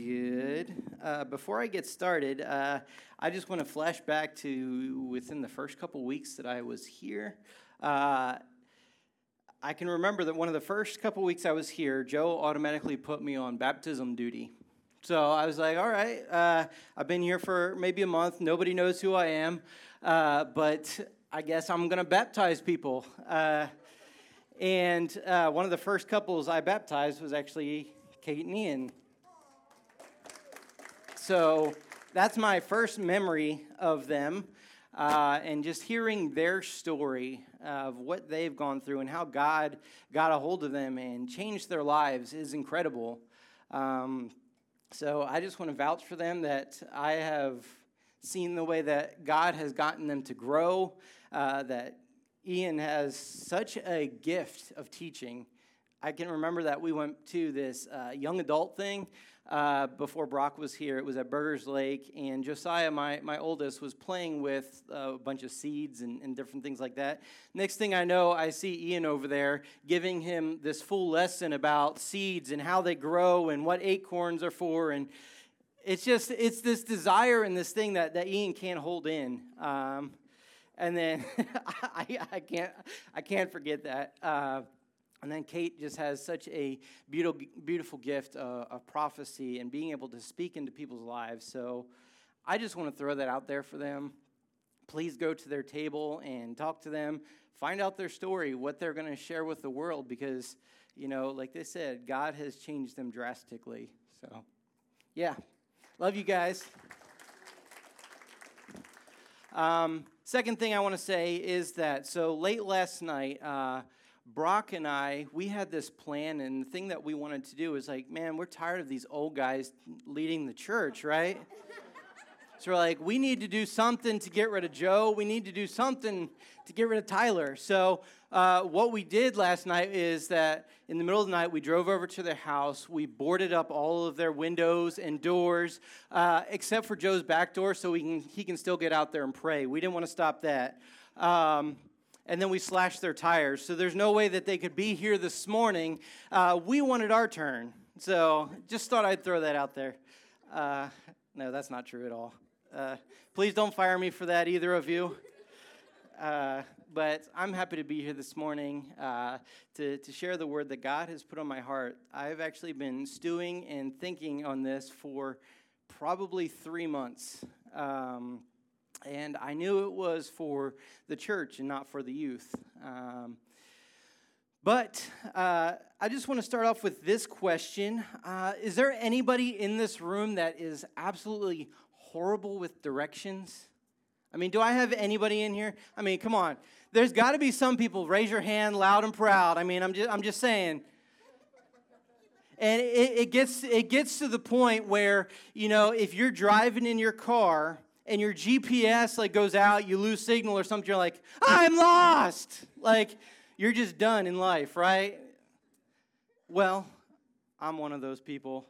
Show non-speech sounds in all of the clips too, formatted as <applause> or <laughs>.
good. Uh, before I get started, uh, I just want to flash back to within the first couple weeks that I was here. Uh, I can remember that one of the first couple weeks I was here, Joe automatically put me on baptism duty. So I was like, all right, uh, I've been here for maybe a month. Nobody knows who I am, uh, but I guess I'm going to baptize people. Uh, and one of the first couples I baptized was actually Kate and Ian. So that's my first memory of them. Uh, and just hearing their story of what they've gone through and how God got a hold of them and changed their lives is incredible. Um, so I just want to vouch for them that I have seen the way that God has gotten them to grow, uh, that Ian has such a gift of teaching. I can remember that we went to this uh, young adult thing uh, before Brock was here. It was at Burgers Lake, and Josiah, my, my oldest, was playing with uh, a bunch of seeds and, and different things like that. Next thing I know, I see Ian over there giving him this full lesson about seeds and how they grow and what acorns are for. And it's just, it's this desire and this thing that, that Ian can't hold in. Um, and then <laughs> I, I, can't, I can't forget that. Uh, and then Kate just has such a beautiful, beautiful gift uh, of prophecy and being able to speak into people's lives. So I just want to throw that out there for them. Please go to their table and talk to them, find out their story, what they're going to share with the world, because, you know, like they said, God has changed them drastically. So, yeah, love you guys. Um, second thing I want to say is that so late last night, uh, Brock and I, we had this plan, and the thing that we wanted to do is like, man, we're tired of these old guys leading the church, right? so we're like, we need to do something to get rid of Joe. We need to do something to get rid of Tyler. So uh, what we did last night is that in the middle of the night, we drove over to their house. We boarded up all of their windows and doors, uh, except for Joe's back door, so we can, he can still get out there and pray. We didn't want to stop that. Um, and then we slashed their tires. So there's no way that they could be here this morning. Uh, we wanted our turn. So just thought I'd throw that out there. Uh, no, that's not true at all. Uh, please don't fire me for that, either of you. Uh, but I'm happy to be here this morning uh, to, to share the word that God has put on my heart. I've actually been stewing and thinking on this for probably three months. Um, and I knew it was for the church and not for the youth. Um, but uh, I just want to start off with this question uh, Is there anybody in this room that is absolutely horrible with directions? I mean, do I have anybody in here? I mean, come on. There's got to be some people. Raise your hand loud and proud. I mean, I'm just, I'm just saying. And it, it, gets, it gets to the point where, you know, if you're driving in your car and your GPS like goes out, you lose signal or something, you're like, I'm lost. Like you're just done in life, right? Well, I'm one of those people.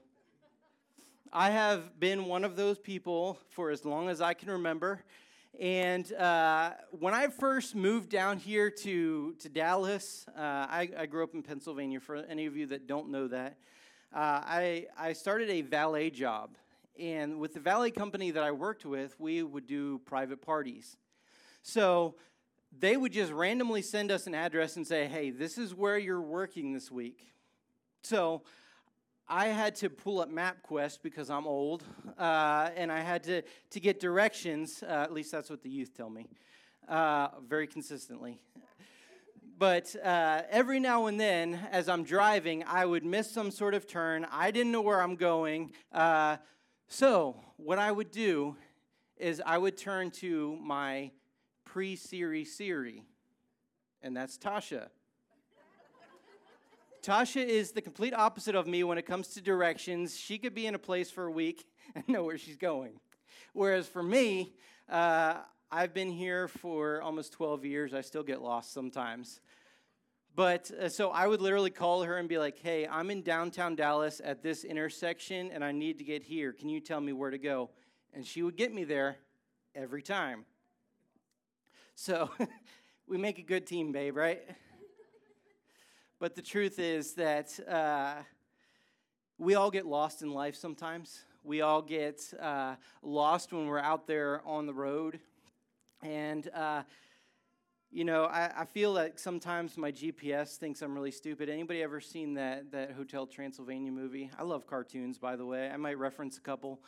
I have been one of those people for as long as I can remember. And uh, when I first moved down here to, to Dallas, uh, I, I, grew up in Pennsylvania, for any of you that don't know that. Uh, I, I started a valet job. And with the valet company that I worked with, we would do private parties. So they would just randomly send us an address and say, hey, this is where you're working this week. So I had to pull up MapQuest because I'm old, uh, and I had to, to get directions. Uh, at least that's what the youth tell me, uh, very consistently. But uh, every now and then, as I'm driving, I would miss some sort of turn. I didn't know where I'm going. So, what I would do is I would turn to my pre Siri Siri, and that's Tasha. Tasha is the complete opposite of me when it comes to directions. She could be in a place for a week <laughs> and know where she's going. Whereas for me, uh, I've been here for almost 12 years. I still get lost sometimes. But uh, so I would literally call her and be like, hey, I'm in downtown Dallas at this intersection and I need to get here. Can you tell me where to go? And she would get me there every time. So <laughs> we make a good team, babe, right? but the truth is that uh, we all get lost in life sometimes. We all get uh, lost when we're out there on the road. And, uh, you know, I, I, feel that sometimes my GPS thinks I'm really stupid. Anybody ever seen that, that Hotel Transylvania movie? I love cartoons, by the way. I might reference a couple.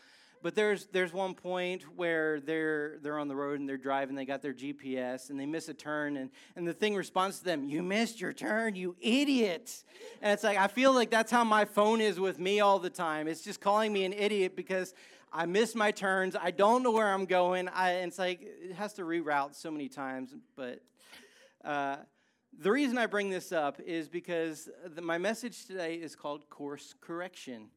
But there's there's one point where they're they're on the road and they're driving, they got their GPS and they miss a turn and, and the thing responds to them, You missed your turn, you idiot. And it's like I feel like that's how my phone is with me all the time. It's just calling me an idiot because I miss my turns. I don't know where I'm going. I, it's like it has to reroute so many times. But uh, the reason I bring this up is because the, my message today is called course correction.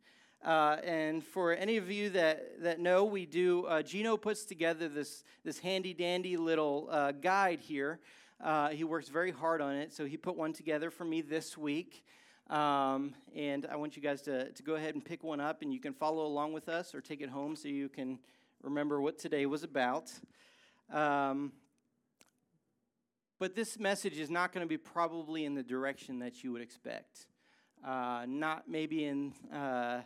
Uh, and for any of you that, that know, we do, uh, Gino puts together this, this handy dandy little uh, guide here. Uh, he works very hard on it, so he put one together for me this week. Um, and I want you guys to, to go ahead and pick one up, and you can follow along with us or take it home so you can remember what today was about. Um, but this message is not going to be probably in the direction that you would expect. Uh, not maybe in uh,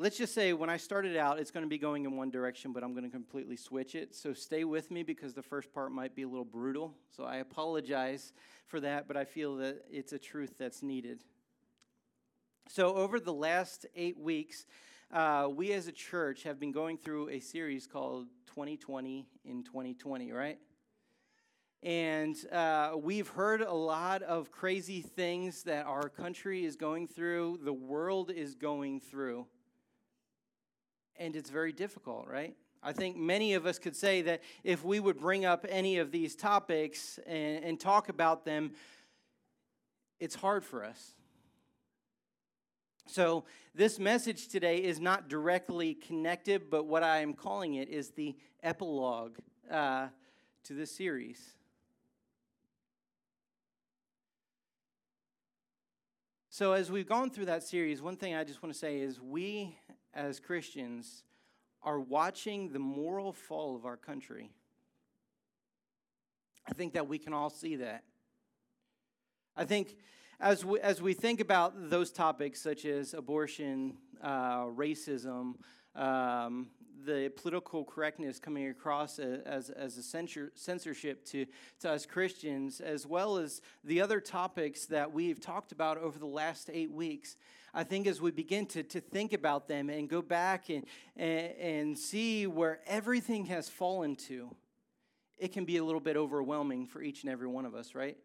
let's just say when I started out, it's going to be going in one direction, but I'm going to completely switch it. So stay with me because the first part might be a little brutal. So I apologize for that, but I feel that it's a truth that's needed. So, over the last eight weeks, uh, we as a church have been going through a series called 2020 in 2020, right? And uh, we've heard a lot of crazy things that our country is going through, the world is going through and it's very difficult, right? I think many of us could say that if we would bring up any of these topics and, and talk about them, it's hard for us. So, this message today is not directly connected, but what I am calling it is the epilogue uh, to this series. So, as we've gone through that series, one thing I just want to say is we as Christians are watching the moral fall of our country. I think that we can all see that. I think as we, as we think about those topics such as abortion, uh, racism, um, the political correctness coming across as, as a censor, censorship to, to us Christians, as well as the other topics that we've talked about over the last eight weeks, I think as we begin to, to think about them and go back and, and, and see where everything has fallen to, it can be a little bit overwhelming for each and every one of us, right?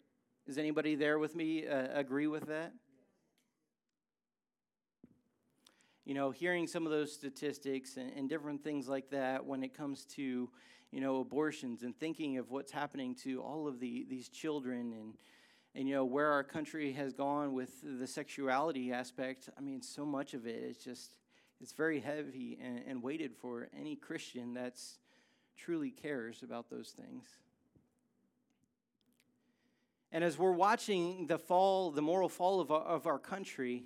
Is anybody there with me uh, agree with that? You know, hearing some of those statistics and, and different things like that when it comes to, you know, abortions and thinking of what's happening to all of the, these children and, and you know where our country has gone with the sexuality aspect i mean so much of it is just it's very heavy and, and weighted for any christian that's truly cares about those things. And as we're watching the fall the moral fall of our, of our country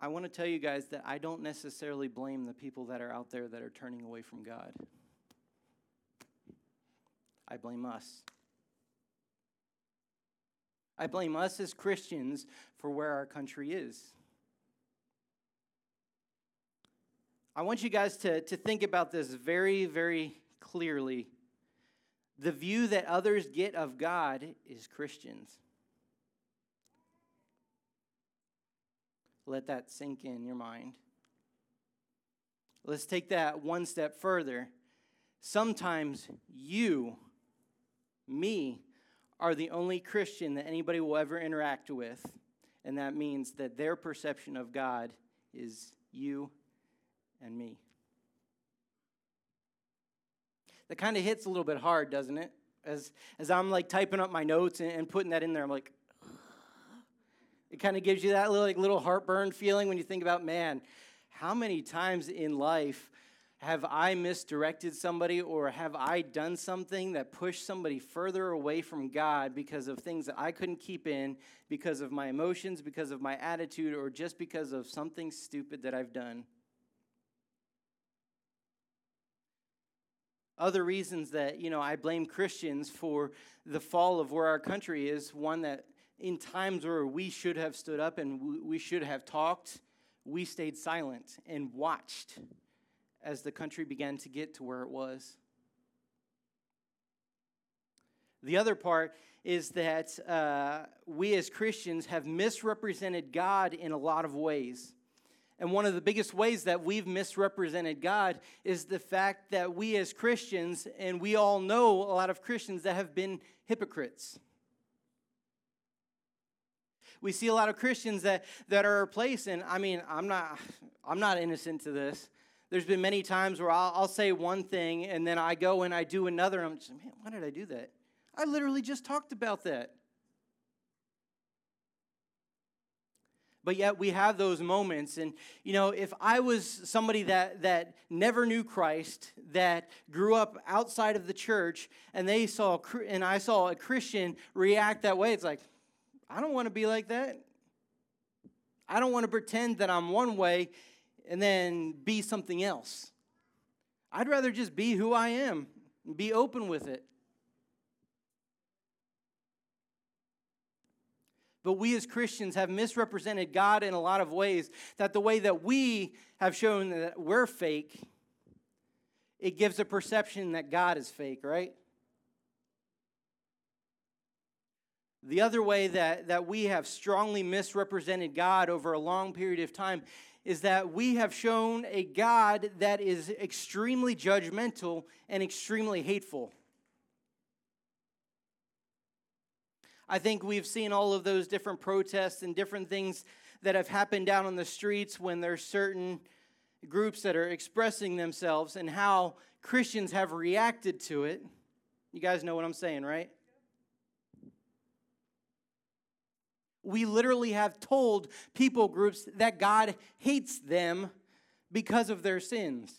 i want to tell you guys that i don't necessarily blame the people that are out there that are turning away from god. I blame us I blame us as Christians for where our country is. I want you guys to, to think about this very, very clearly. The view that others get of God is Christians. Let that sink in your mind. Let's take that one step further. Sometimes you, me, are the only Christian that anybody will ever interact with. And that means that their perception of God is you and me. That kind of hits a little bit hard, doesn't it? As, as I'm like typing up my notes and, and putting that in there, I'm like, <sighs> it kind of gives you that little, like, little heartburn feeling when you think about, man, how many times in life have I misdirected somebody or have I done something that pushed somebody further away from God because of things that I couldn't keep in, because of my emotions, because of my attitude, or just because of something stupid that I've done? Other reasons that, you know, I blame Christians for the fall of where our country is one that in times where we should have stood up and we should have talked, we stayed silent and watched as the country began to get to where it was. The other part is that uh, we as Christians have misrepresented God in a lot of ways. And one of the biggest ways that we've misrepresented God is the fact that we as Christians, and we all know a lot of Christians that have been hypocrites. We see a lot of Christians that, that are replaced, and I mean, I'm not, I'm not innocent to this. There's been many times where I'll, I'll say one thing and then I go and I do another, and I'm just, man, why did I do that? I literally just talked about that. but yet we have those moments and you know if i was somebody that that never knew christ that grew up outside of the church and they saw and i saw a christian react that way it's like i don't want to be like that i don't want to pretend that i'm one way and then be something else i'd rather just be who i am and be open with it But we as Christians have misrepresented God in a lot of ways. That the way that we have shown that we're fake, it gives a perception that God is fake, right? The other way that, that we have strongly misrepresented God over a long period of time is that we have shown a God that is extremely judgmental and extremely hateful. I think we've seen all of those different protests and different things that have happened down on the streets when there's certain groups that are expressing themselves and how Christians have reacted to it. You guys know what I'm saying, right? We literally have told people groups that God hates them because of their sins.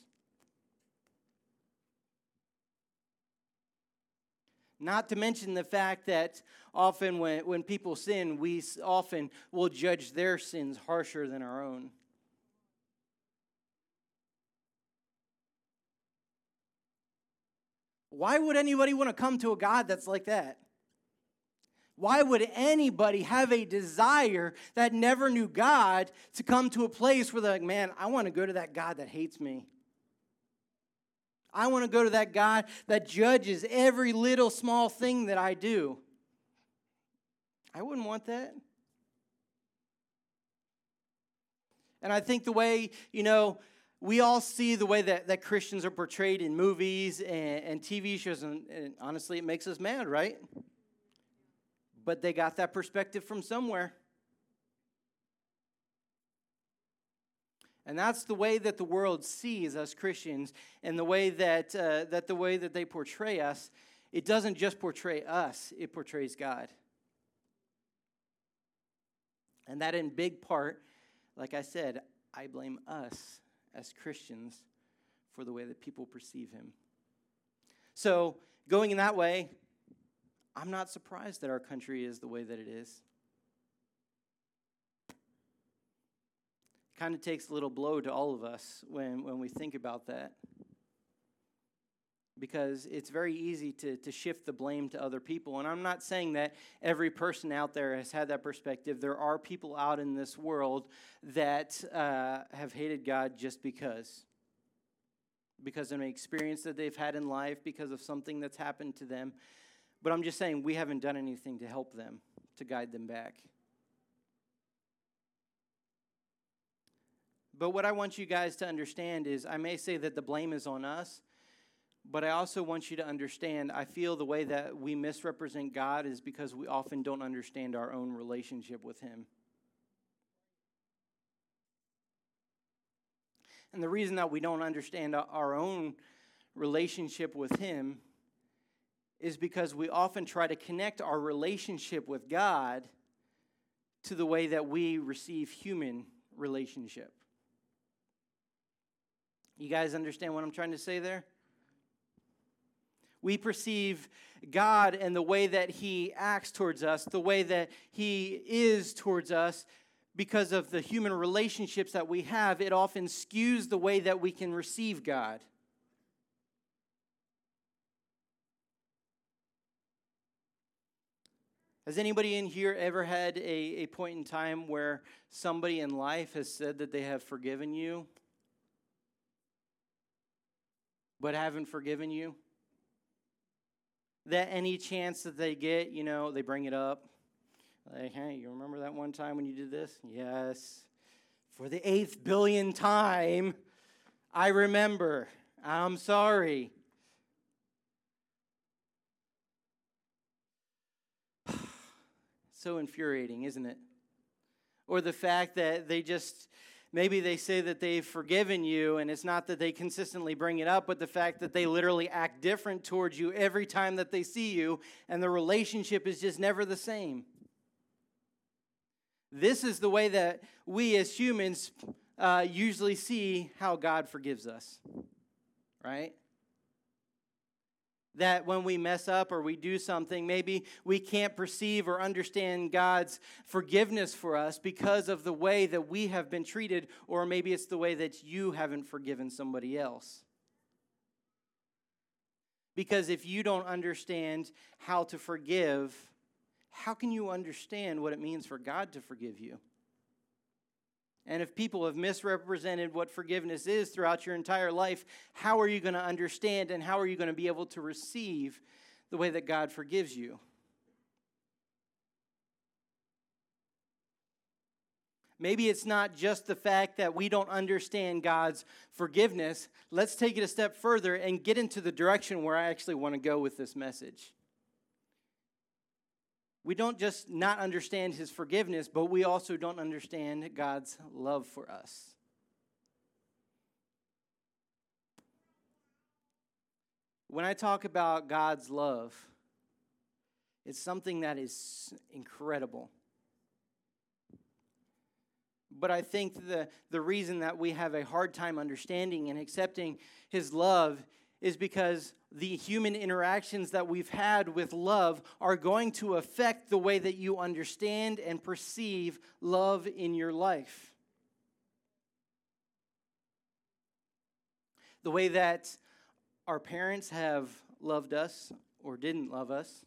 Not to mention the fact that often when, when people sin, we often will judge their sins harsher than our own. Why would anybody want to come to a God that's like that? Why would anybody have a desire that never knew God to come to a place where they're like, man, I want to go to that God that hates me? I want to go to that God that judges every little small thing that I do. I wouldn't want that. And I think the way, you know, we all see the way that, that Christians are portrayed in movies and, and TV shows, and, and honestly, it makes us mad, right? But they got that perspective from somewhere. And that's the way that the world sees us Christians, and the way that, uh, that the way that they portray us, it doesn't just portray us, it portrays God. And that in big part, like I said, I blame us as Christians for the way that people perceive him. So, going in that way, I'm not surprised that our country is the way that it is. kind of takes a little blow to all of us when, when we think about that. Because it's very easy to, to shift the blame to other people. And I'm not saying that every person out there has had that perspective. There are people out in this world that uh, have hated God just because. Because of an experience that they've had in life, because of something that's happened to them. But I'm just saying we haven't done anything to help them, to guide them back. But what I want you guys to understand is I may say that the blame is on us, but I also want you to understand I feel the way that we misrepresent God is because we often don't understand our own relationship with Him. And the reason that we don't understand our own relationship with Him is because we often try to connect our relationship with God to the way that we receive human relationship. You guys understand what I'm trying to say there? We perceive God and the way that He acts towards us, the way that He is towards us, because of the human relationships that we have, it often skews the way that we can receive God. Has anybody in here ever had a, a point in time where somebody in life has said that they have forgiven you, but haven't forgiven you? That any chance that they get, you know, they bring it up. Like, hey, you remember that one time when you did this? Yes. For the eighth billion time, I remember. I'm sorry. So infuriating, isn't it? Or the fact that they just maybe they say that they've forgiven you and it's not that they consistently bring it up but the fact that they literally act different towards you every time that they see you and the relationship is just never the same this is the way that we as humans uh, usually see how god forgives us right that when we mess up or we do something, maybe we can't perceive or understand God's forgiveness for us because of the way that we have been treated, or maybe it's the way that you haven't forgiven somebody else. Because if you don't understand how to forgive, how can you understand what it means for God to forgive you? And if people have misrepresented what forgiveness is throughout your entire life, how are you going to understand and how are you going to be able to receive the way that God forgives you? Maybe it's not just the fact that we don't understand God's forgiveness. Let's take it a step further and get into the direction where I actually want to go with this message. We don't just not understand his forgiveness, but we also don't understand God's love for us. When I talk about God's love, it's something that is incredible. But I think the, the reason that we have a hard time understanding and accepting his love is because the human interactions that we've had with love are going to affect the way that you understand and perceive love in your life. The way that our parents have loved us or didn't love us.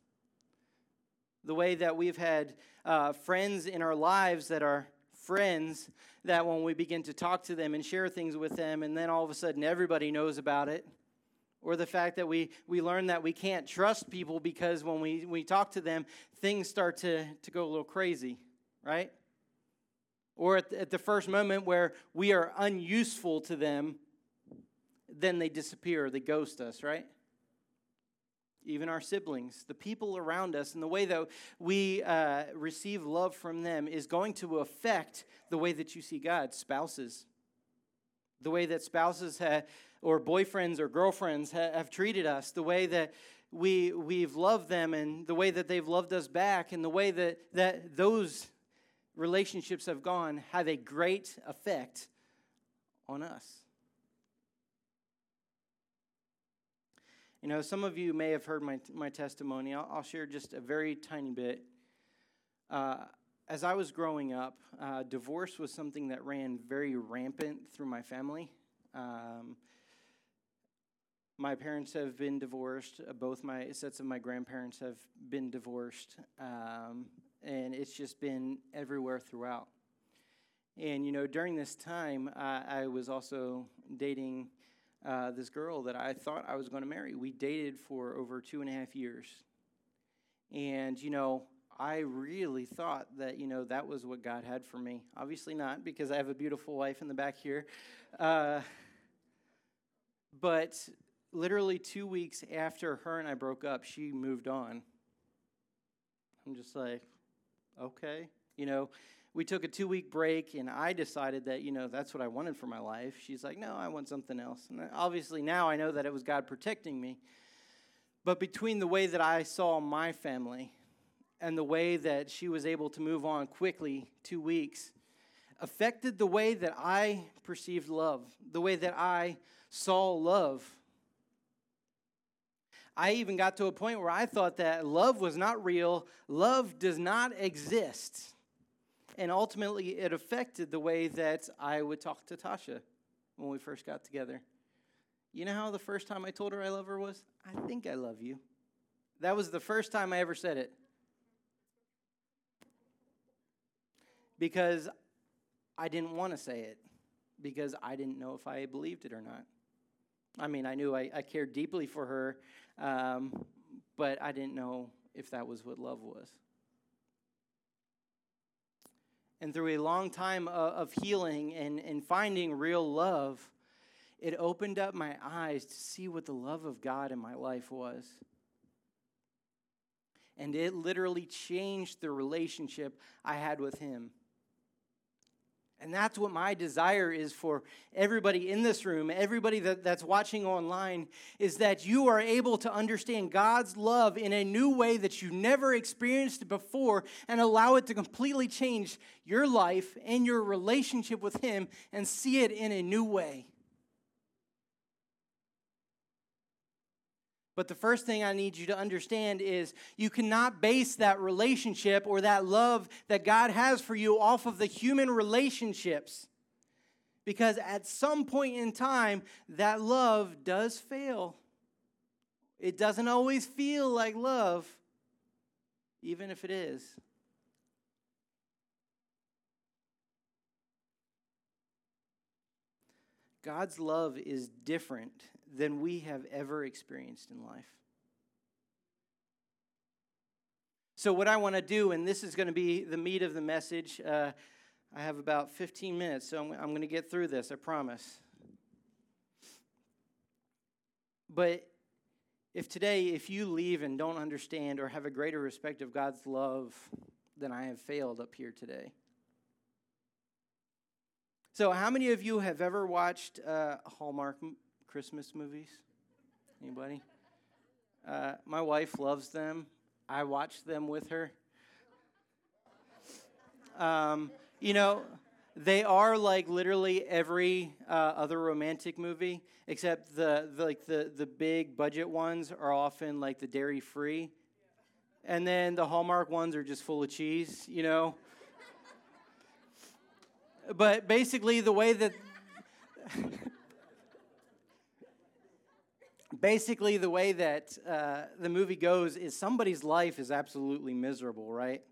The way that we've had uh, friends in our lives that are friends that when we begin to talk to them and share things with them, and then all of a sudden everybody knows about it or the fact that we, we learn that we can't trust people because when we, we talk to them, things start to, to go a little crazy, right? Or at the, at the first moment where we are unuseful to them, then they disappear, they ghost us, right? Even our siblings, the people around us, and the way that we uh, receive love from them is going to affect the way that you see God. Spouses, the way that spouses have or boyfriends or girlfriends ha- have treated us, the way that we, we've loved them, and the way that they've loved us back, and the way that, that those relationships have gone have a great effect on us. You know, some of you may have heard my, my testimony. I'll, I'll share just a very tiny bit. Uh, as I was growing up, uh, divorce was something that ran very rampant through my family. Um, my parents have been divorced. Uh, both my sets of my grandparents have been divorced. Um, and it's just been everywhere throughout. And, you know, during this time, uh, I was also dating uh, this girl that I thought I was going to marry. We dated for over two and a half years. And, you know, I really thought that, you know, that was what God had for me. Obviously not, because I have a beautiful wife in the back here. Uh, but literally two weeks after her and I broke up, she moved on. I'm just like, okay. You know, we took a two week break and I decided that, you know, that's what I wanted for my life. She's like, no, I want something else. And obviously now I know that it was God protecting me. But between the way that I saw my family and the way that she was able to move on quickly, two weeks, affected the way that I perceived love, the way that I saw love. I even got to a point where I thought that love was not real, love does not exist. And ultimately, it affected the way that I would talk to Tasha when we first got together. You know how the first time I told her I love her was? I think I love you. That was the first time I ever said it. because I didn't want to say it, because I didn't know if I believed it or not. I mean, I knew I, I cared deeply for her, um, but I didn't know if that was what love was. And through a long time of healing and, and finding real love, it opened up my eyes to see what the love of God in my life was. And it literally changed the relationship I had with Him. And that's what my desire is for everybody in this room, everybody that, that's watching online, is that you are able to understand God's love in a new way that you never experienced before and allow it to completely change your life and your relationship with Him and see it in a new way. But the first thing I need you to understand is you cannot base that relationship or that love that God has for you off of the human relationships. Because at some point in time, that love does fail. It doesn't always feel like love, even if it is. God's love is different than we have ever experienced in life. So, what I want to do, and this is going to be the meat of the message, uh, I have about 15 minutes, so I'm, I'm going to get through this, I promise. But if today, if you leave and don't understand or have a greater respect of God's love, then I have failed up here today. So, how many of you have ever watched uh, Hallmark Christmas movies? Anybody? Uh, my wife loves them. I watch them with her. Um, you know, they are like literally every uh, other romantic movie, except the, the like the the big budget ones are often like the dairy free, and then the Hallmark ones are just full of cheese. You know. but basically, the way that basically the way that uh, the movie goes is somebody's life is absolutely miserable, right?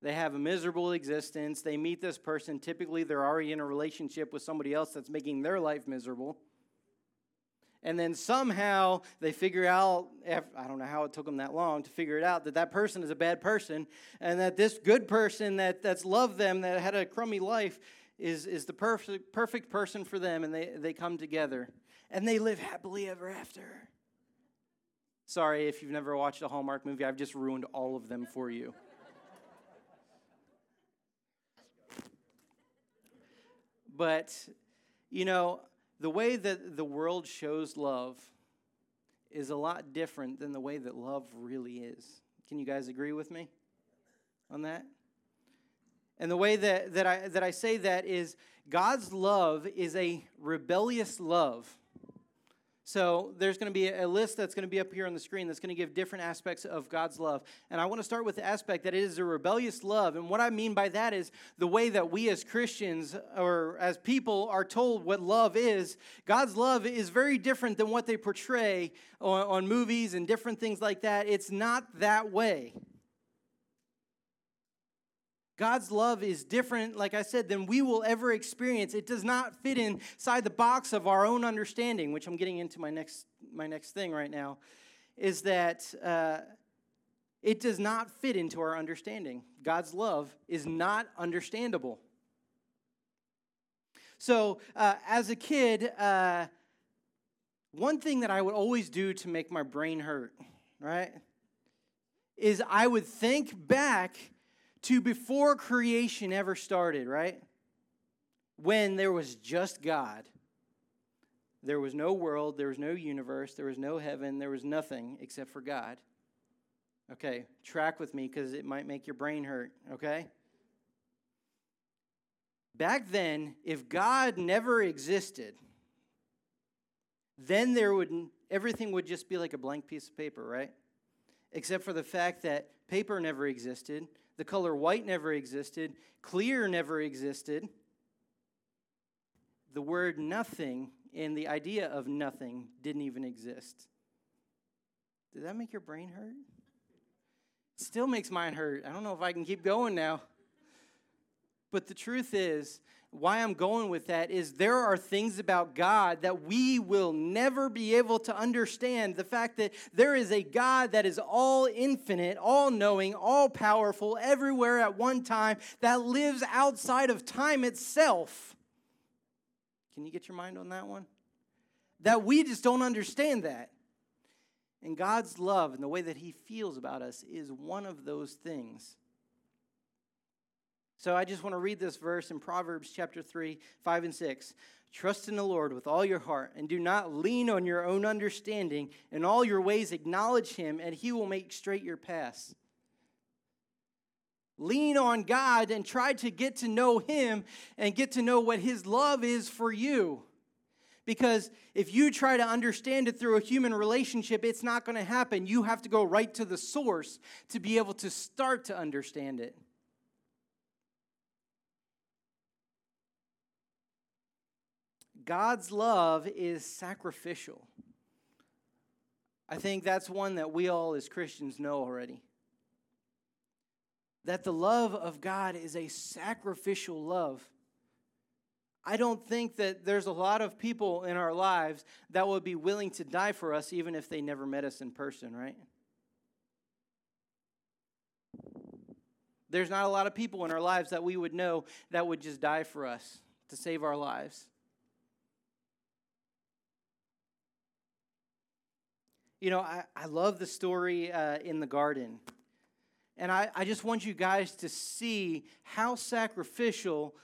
They have a miserable existence. They meet this person. Typically, they're already in a relationship with somebody else that's making their life miserable. And then somehow they figure out, I don't know how it took them that long to figure it out, that that person is a bad person and that this good person that, that's loved them, that had a crummy life, is, is the perfect, perfect person for them. And they, they come together and they live happily ever after. Sorry if you've never watched a Hallmark movie, I've just ruined all of them for you. but, you know, the way that the world shows love is a lot different than the way that love really is. Can you guys agree with me on that? And the way that, that, I, that I say that is God's love is a rebellious love. So there's going to be a list that's going to be up here on the screen that's going to give different aspects of God's love. And I want to start with the aspect that it is a rebellious love. And what I mean by that is the way that we as Christians or as people are told what love is. God's love is very different than what they portray on, on movies and different things like that. It's not that way. God's love is different, like I said, than we will ever experience. It does not fit inside the box of our own understanding, which I'm getting into my next, my next thing right now, is that uh, it does not fit into our understanding. God's love is not understandable. So, uh, as a kid, uh, one thing that I would always do to make my brain hurt, right, is I would think back to before creation ever started, right? When there was just God. There was no world, there was no universe, there was no heaven, there was nothing except for God. Okay, track with me because it might make your brain hurt, okay? Back then, if God never existed, then there would everything would just be like a blank piece of paper, right? Except for the fact that paper never existed, the color white never existed. Clear never existed. The word nothing and the idea of nothing didn't even exist. Did that make your brain hurt? Still makes mine hurt. I don't know if I can keep going now. But the truth is, why I'm going with that is there are things about God that we will never be able to understand. The fact that there is a God that is all infinite, all knowing, all powerful, everywhere at one time, that lives outside of time itself. Can you get your mind on that one? That we just don't understand that. And God's love and the way that He feels about us is one of those things. So I just want to read this verse in Proverbs chapter 3, 5 and 6. Trust in the Lord with all your heart and do not lean on your own understanding. In all your ways acknowledge him and he will make straight your paths. Lean on God and try to get to know him and get to know what his love is for you. Because if you try to understand it through a human relationship, it's not going to happen. You have to go right to the source to be able to start to understand it. God's love is sacrificial. I think that's one that we all as Christians know already. That the love of God is a sacrificial love. I don't think that there's a lot of people in our lives that would be willing to die for us even if they never met us in person, right? There's not a lot of people in our lives that we would know that would just die for us to save our lives. You know, I, I love the story uh, in the garden. And I, I just want you guys to see how sacrificial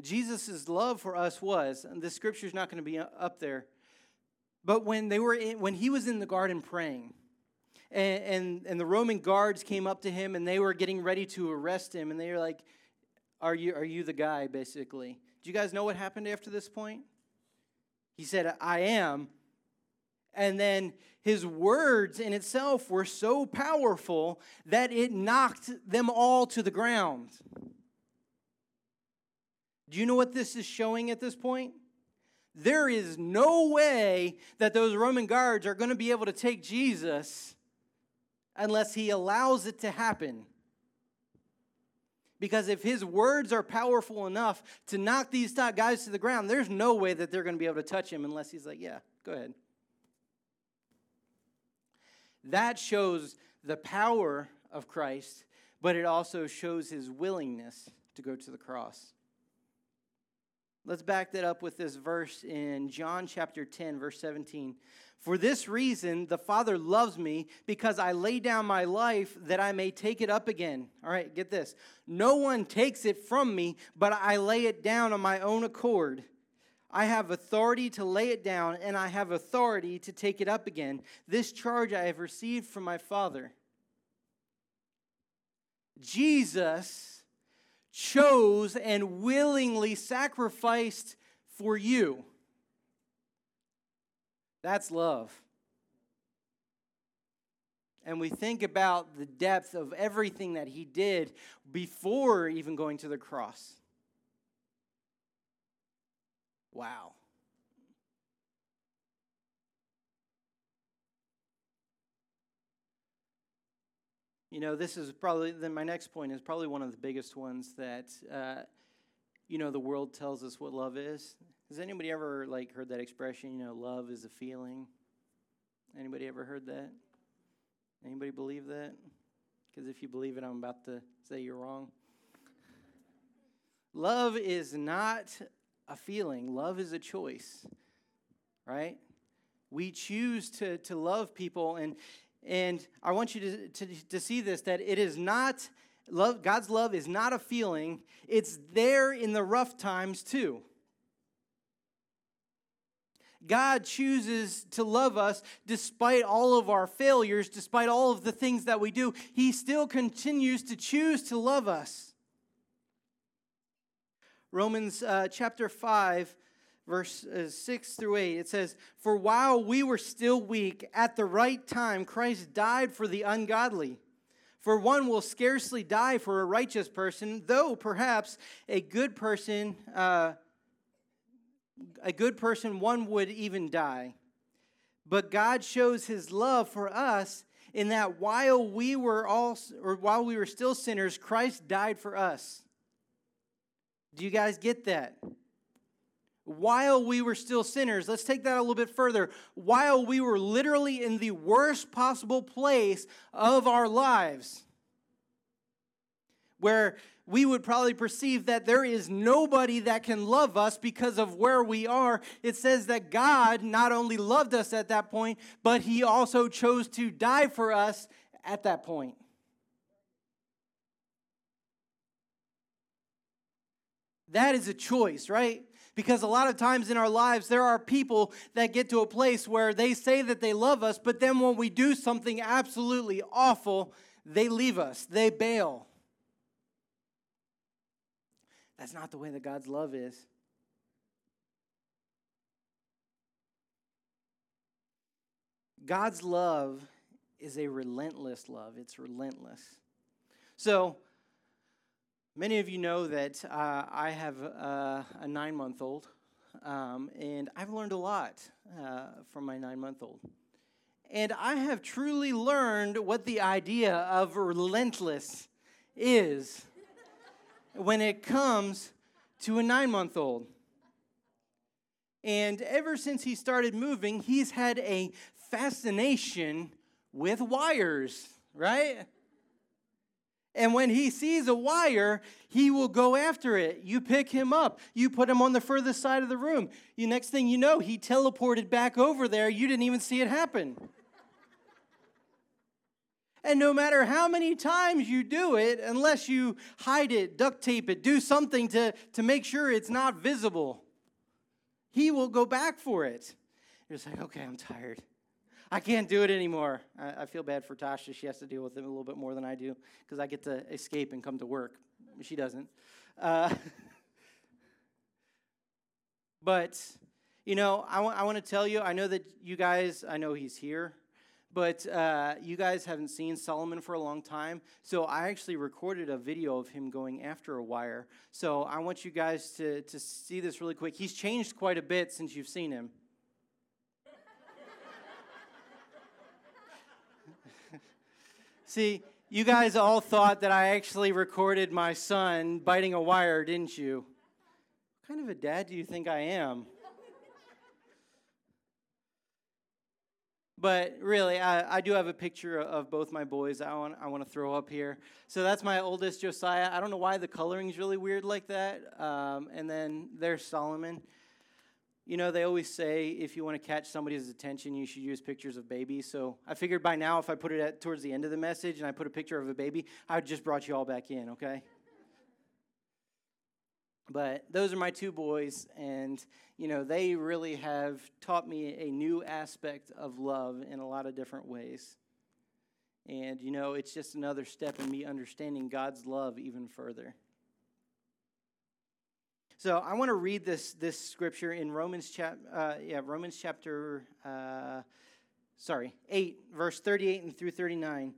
Jesus' love for us was. And the scripture's not going to be up there. But when they were in, when he was in the garden praying, and, and, and the Roman guards came up to him and they were getting ready to arrest him, and they were like, Are you, are you the guy, basically? Do you guys know what happened after this point? He said, I am. And then his words in itself were so powerful that it knocked them all to the ground. Do you know what this is showing at this point? There is no way that those Roman guards are going to be able to take Jesus unless he allows it to happen. Because if his words are powerful enough to knock these guys to the ground, there's no way that they're going to be able to touch him unless he's like, yeah, go ahead. That shows the power of Christ, but it also shows his willingness to go to the cross. Let's back that up with this verse in John chapter 10, verse 17. For this reason, the Father loves me because I lay down my life that I may take it up again. All right, get this. No one takes it from me, but I lay it down on my own accord. I have authority to lay it down, and I have authority to take it up again. This charge I have received from my Father. Jesus chose and willingly sacrificed for you. That's love. And we think about the depth of everything that he did before even going to the cross. Wow. You know, this is probably, then my next point is probably one of the biggest ones that, uh, you know, the world tells us what love is. Has anybody ever, like, heard that expression, you know, love is a feeling? Anybody ever heard that? Anybody believe that? Because if you believe it, I'm about to say you're wrong. Love is not a feeling, love is a choice, right? We choose to, to love people, and, and I want you to, to, to see this that it is not, love, God's love is not a feeling, it's there in the rough times too. God chooses to love us despite all of our failures, despite all of the things that we do. He still continues to choose to love us. Romans uh, chapter 5, verse uh, 6 through 8. It says, For while we were still weak, at the right time, Christ died for the ungodly. For one will scarcely die for a righteous person, though perhaps a good person, uh, a good person, one would even die. But God shows his love for us in that while we were all or while we were still sinners, Christ died for us. Do you guys get that? While we were still sinners, let's take that a little bit further. While we were literally in the worst possible place of our lives, where we would probably perceive that there is nobody that can love us because of where we are. It says that God not only loved us at that point, but He also chose to die for us at that point. That is a choice, right? Because a lot of times in our lives, there are people that get to a place where they say that they love us, but then when we do something absolutely awful, they leave us, they bail. That's not the way that God's love is. God's love is a relentless love. It's relentless. So, many of you know that uh, I have uh, a nine month old, um, and I've learned a lot uh, from my nine month old. And I have truly learned what the idea of relentless is when it comes to a nine month old. And ever since he started moving, he's had a fascination with wires, right? And when he sees a wire, he will go after it. You pick him up. You put him on the furthest side of the room. You next thing you know, he teleported back over there. You didn't even see it happen. And no matter how many times you do it, unless you hide it, duct tape it, do something to, to make sure it's not visible, he will go back for it. You're just like, okay, I'm tired. I can't do it anymore. I, I feel bad for Tasha. She has to deal with it a little bit more than I do because I get to escape and come to work. She doesn't. Uh, <laughs> but, you know, I, w- I want to tell you, I know that you guys, I know he's here. But uh, you guys haven't seen Solomon for a long time, so I actually recorded a video of him going after a wire. So I want you guys to, to see this really quick. He's changed quite a bit since you've seen him. See, you guys all thought that I actually recorded my son biting a wire, didn't you? What kind of a dad do you think I am? But really, I, I do have a picture of both my boys I want, I want to throw up here. So that's my oldest, Josiah. I don't know why the coloring's really weird like that. Um, and then there's Solomon. You know, they always say if you want to catch somebody's attention, you should use pictures of babies. So I figured by now, if I put it at, towards the end of the message and I put a picture of a baby, I just brought you all back in, okay? But those are my two boys, and you know they really have taught me a new aspect of love in a lot of different ways. And you know, it's just another step in me understanding God's love even further. So I want to read this this scripture in Romans chap uh, yeah Romans chapter uh, sorry eight verse thirty eight and through thirty nine.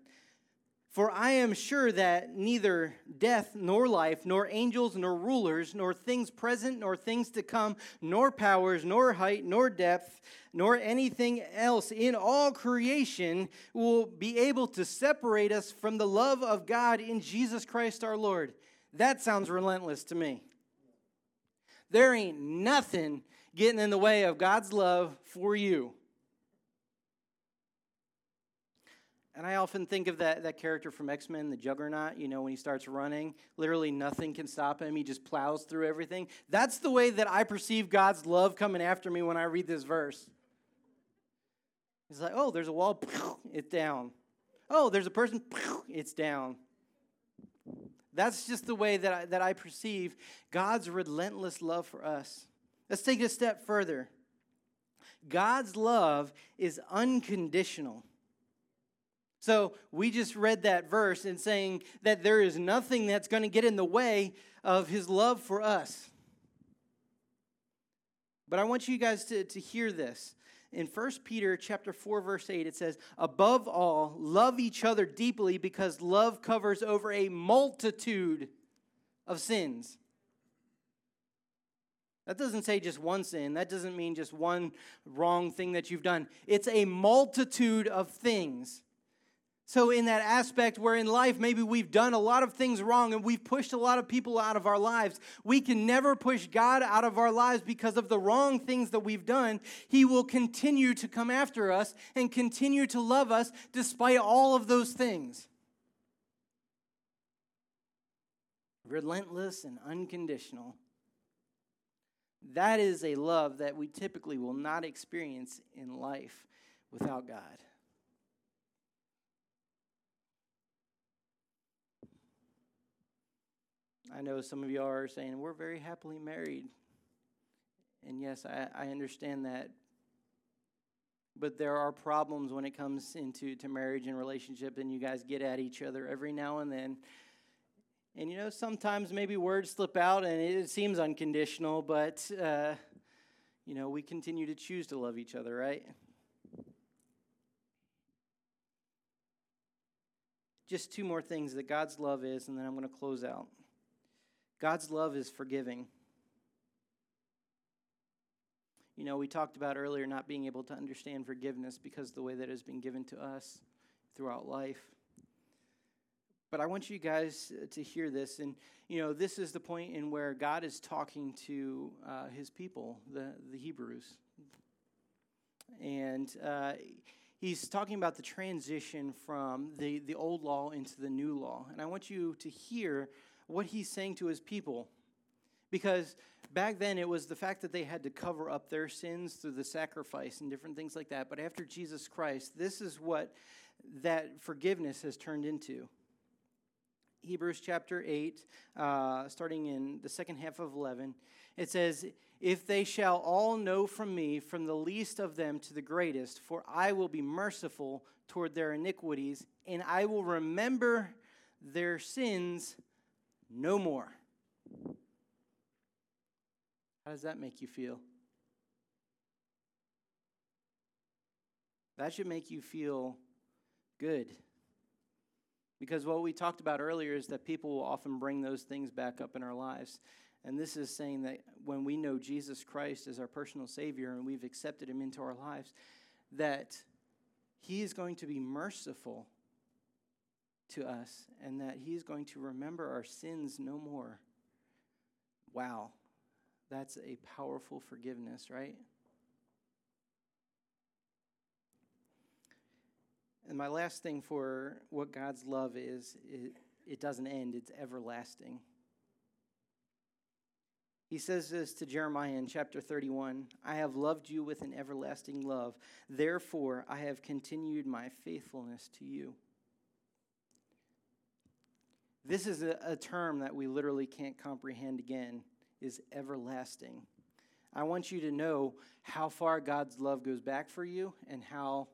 For I am sure that neither death, nor life, nor angels, nor rulers, nor things present, nor things to come, nor powers, nor height, nor depth, nor anything else in all creation will be able to separate us from the love of God in Jesus Christ our Lord. That sounds relentless to me. There ain't nothing getting in the way of God's love for you. And I often think of that, that character from X Men, the Juggernaut, you know, when he starts running, literally nothing can stop him. He just plows through everything. That's the way that I perceive God's love coming after me when I read this verse. It's like, oh, there's a wall, <laughs> it's down. Oh, there's a person, <laughs> it's down. That's just the way that I, that I perceive God's relentless love for us. Let's take it a step further. God's love is unconditional. So we just read that verse and saying that there is nothing that's going to get in the way of his love for us. But I want you guys to, to hear this. In 1 Peter chapter 4 verse 8 it says, "Above all, love each other deeply because love covers over a multitude of sins." That doesn't say just one sin. That doesn't mean just one wrong thing that you've done. It's a multitude of things. So, in that aspect where in life maybe we've done a lot of things wrong and we've pushed a lot of people out of our lives, we can never push God out of our lives because of the wrong things that we've done. He will continue to come after us and continue to love us despite all of those things. Relentless and unconditional. That is a love that we typically will not experience in life without God. I know some of you are saying, we're very happily married. And yes, I, I understand that. But there are problems when it comes into to marriage and relationship, and you guys get at each other every now and then. And you know, sometimes maybe words slip out and it seems unconditional, but uh, you know, we continue to choose to love each other, right? Just two more things that God's love is, and then I'm going to close out. God's love is forgiving. You know, we talked about earlier not being able to understand forgiveness because the way that it has been given to us throughout life. But I want you guys to hear this. And, you know, this is the point in where God is talking to uh, his people, the, the Hebrews. And uh, he's talking about the transition from the, the old law into the new law. And I want you to hear what he's saying to his people. Because back then it was the fact that they had to cover up their sins through the sacrifice and different things like that. But after Jesus Christ, this is what that forgiveness has turned into. Hebrews chapter 8, uh, starting in the second half of 11. It says, If they shall all know from me, from the least of them to the greatest, for I will be merciful toward their iniquities, and I will remember their sins no more. How does that make you feel? That should make you feel good. Because what we talked about earlier is that people will often bring those things back up in our lives. And this is saying that when we know Jesus Christ as our personal Savior and we've accepted Him into our lives, that He is going to be merciful to us and that He is going to remember our sins no more. Wow, that's a powerful forgiveness, right? And my last thing for what God's love is, it, it doesn't end, it's everlasting. He says this to Jeremiah in chapter 31 I have loved you with an everlasting love. Therefore, I have continued my faithfulness to you. This is a, a, term that we literally can't comprehend again, is everlasting. I want you to know how far God's love goes back for you and how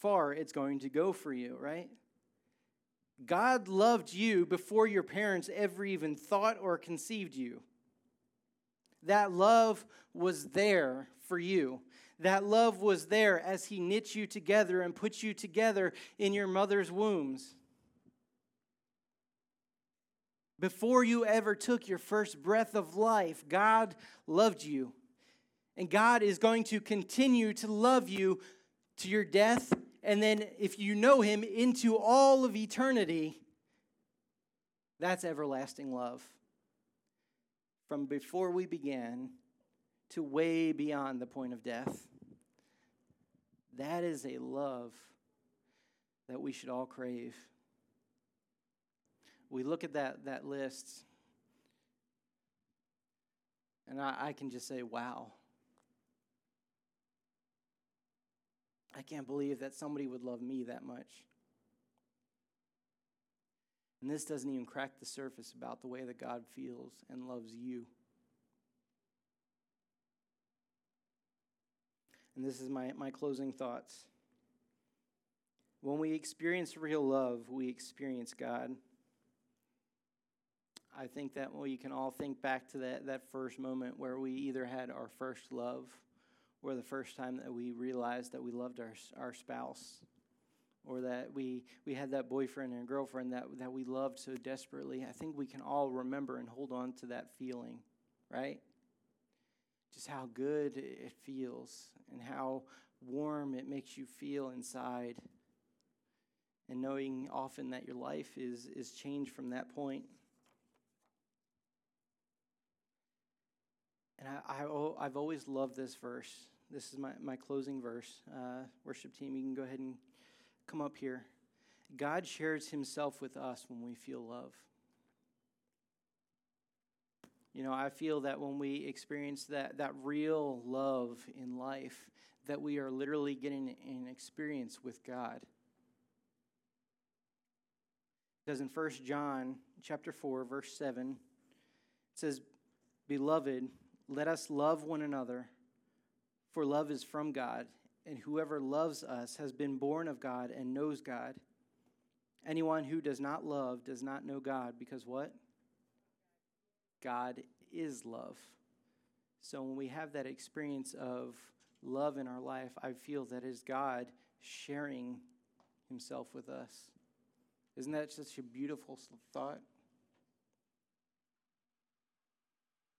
far it's going to go for you, right? God loved you before your parents ever even thought or conceived you. That love was there for you. That love was there as He knit you together and put you together in your mother's wombs. Before you ever took your first breath of life, God loved you. And God is going to continue to love you to your death and then if you know him into all of eternity, that's everlasting love. From before we began to way beyond the point of death. That is a love that we should all crave. We look at that, that list, and I, I can just say, wow. I can't believe that somebody would love me that much. And this doesn't even crack the surface about the way that God feels and loves you. And this is my, my closing thoughts. When we experience real love, we experience God. I think that we can all think back to that, that first moment where we either had our first love or the first time that we realized that we loved our, our spouse or that we, we had that boyfriend and girlfriend that, that we loved so desperately. I think we can all remember and hold on to that feeling, right? Just how good it feels and how warm it makes you feel inside. and knowing often that your life is, is changed from that point. And I, I, have always loved this verse. This is my, my closing verse. Uh, worship team, you can go ahead and come up here. God shares himself with us when we feel love. You know, I feel that when we experience that, that real love in life, that we are literally getting an experience with God. Because in 1 John chapter 4, verse 7, it says, Beloved, let us love one another, for love is from God, and whoever loves us has been born of God and knows God. Anyone who does not love does not know God, because what? God is love. So when we have that experience of love in our life, I feel that is God sharing himself with us. Isn't that such a beautiful thought?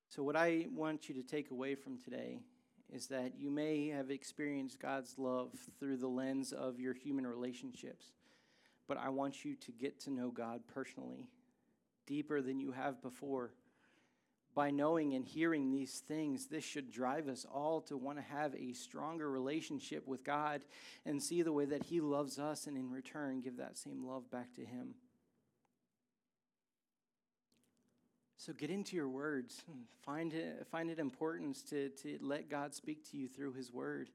So, what I want you to take away from today is that you may have experienced God's love through the lens of your human relationships, but I want you to get to know God personally, deeper than you have before. By knowing and hearing these things, this should drive us all to want to have a stronger relationship with God and see the way that He loves us, and in return, give that same love back to Him. So get into your words. Find it, find it importance to, to let God speak to you through His Word.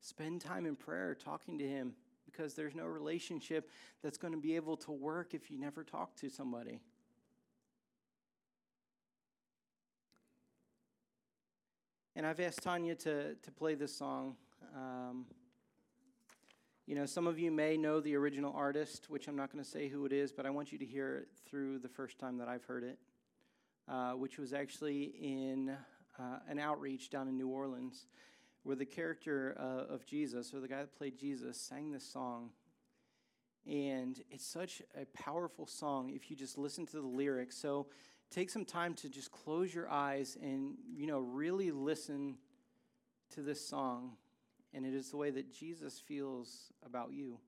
Spend time in prayer talking to Him because there's no relationship that's going to be able to work if you never talk to somebody. And I've asked Tanya to, to play this song. Um, you know, some of you may know the original artist, which I'm not going to say who it is, but I want you to hear it through the first time that I've heard it. Uh, which was actually in uh, an outreach down in New Orleans, where the character uh, of Jesus, or the guy that played Jesus, sang this song. And it's such a powerful song if you just listen to the lyrics. So take some time to just close your eyes and, you know, really listen to this song. And it is the way that Jesus feels about you.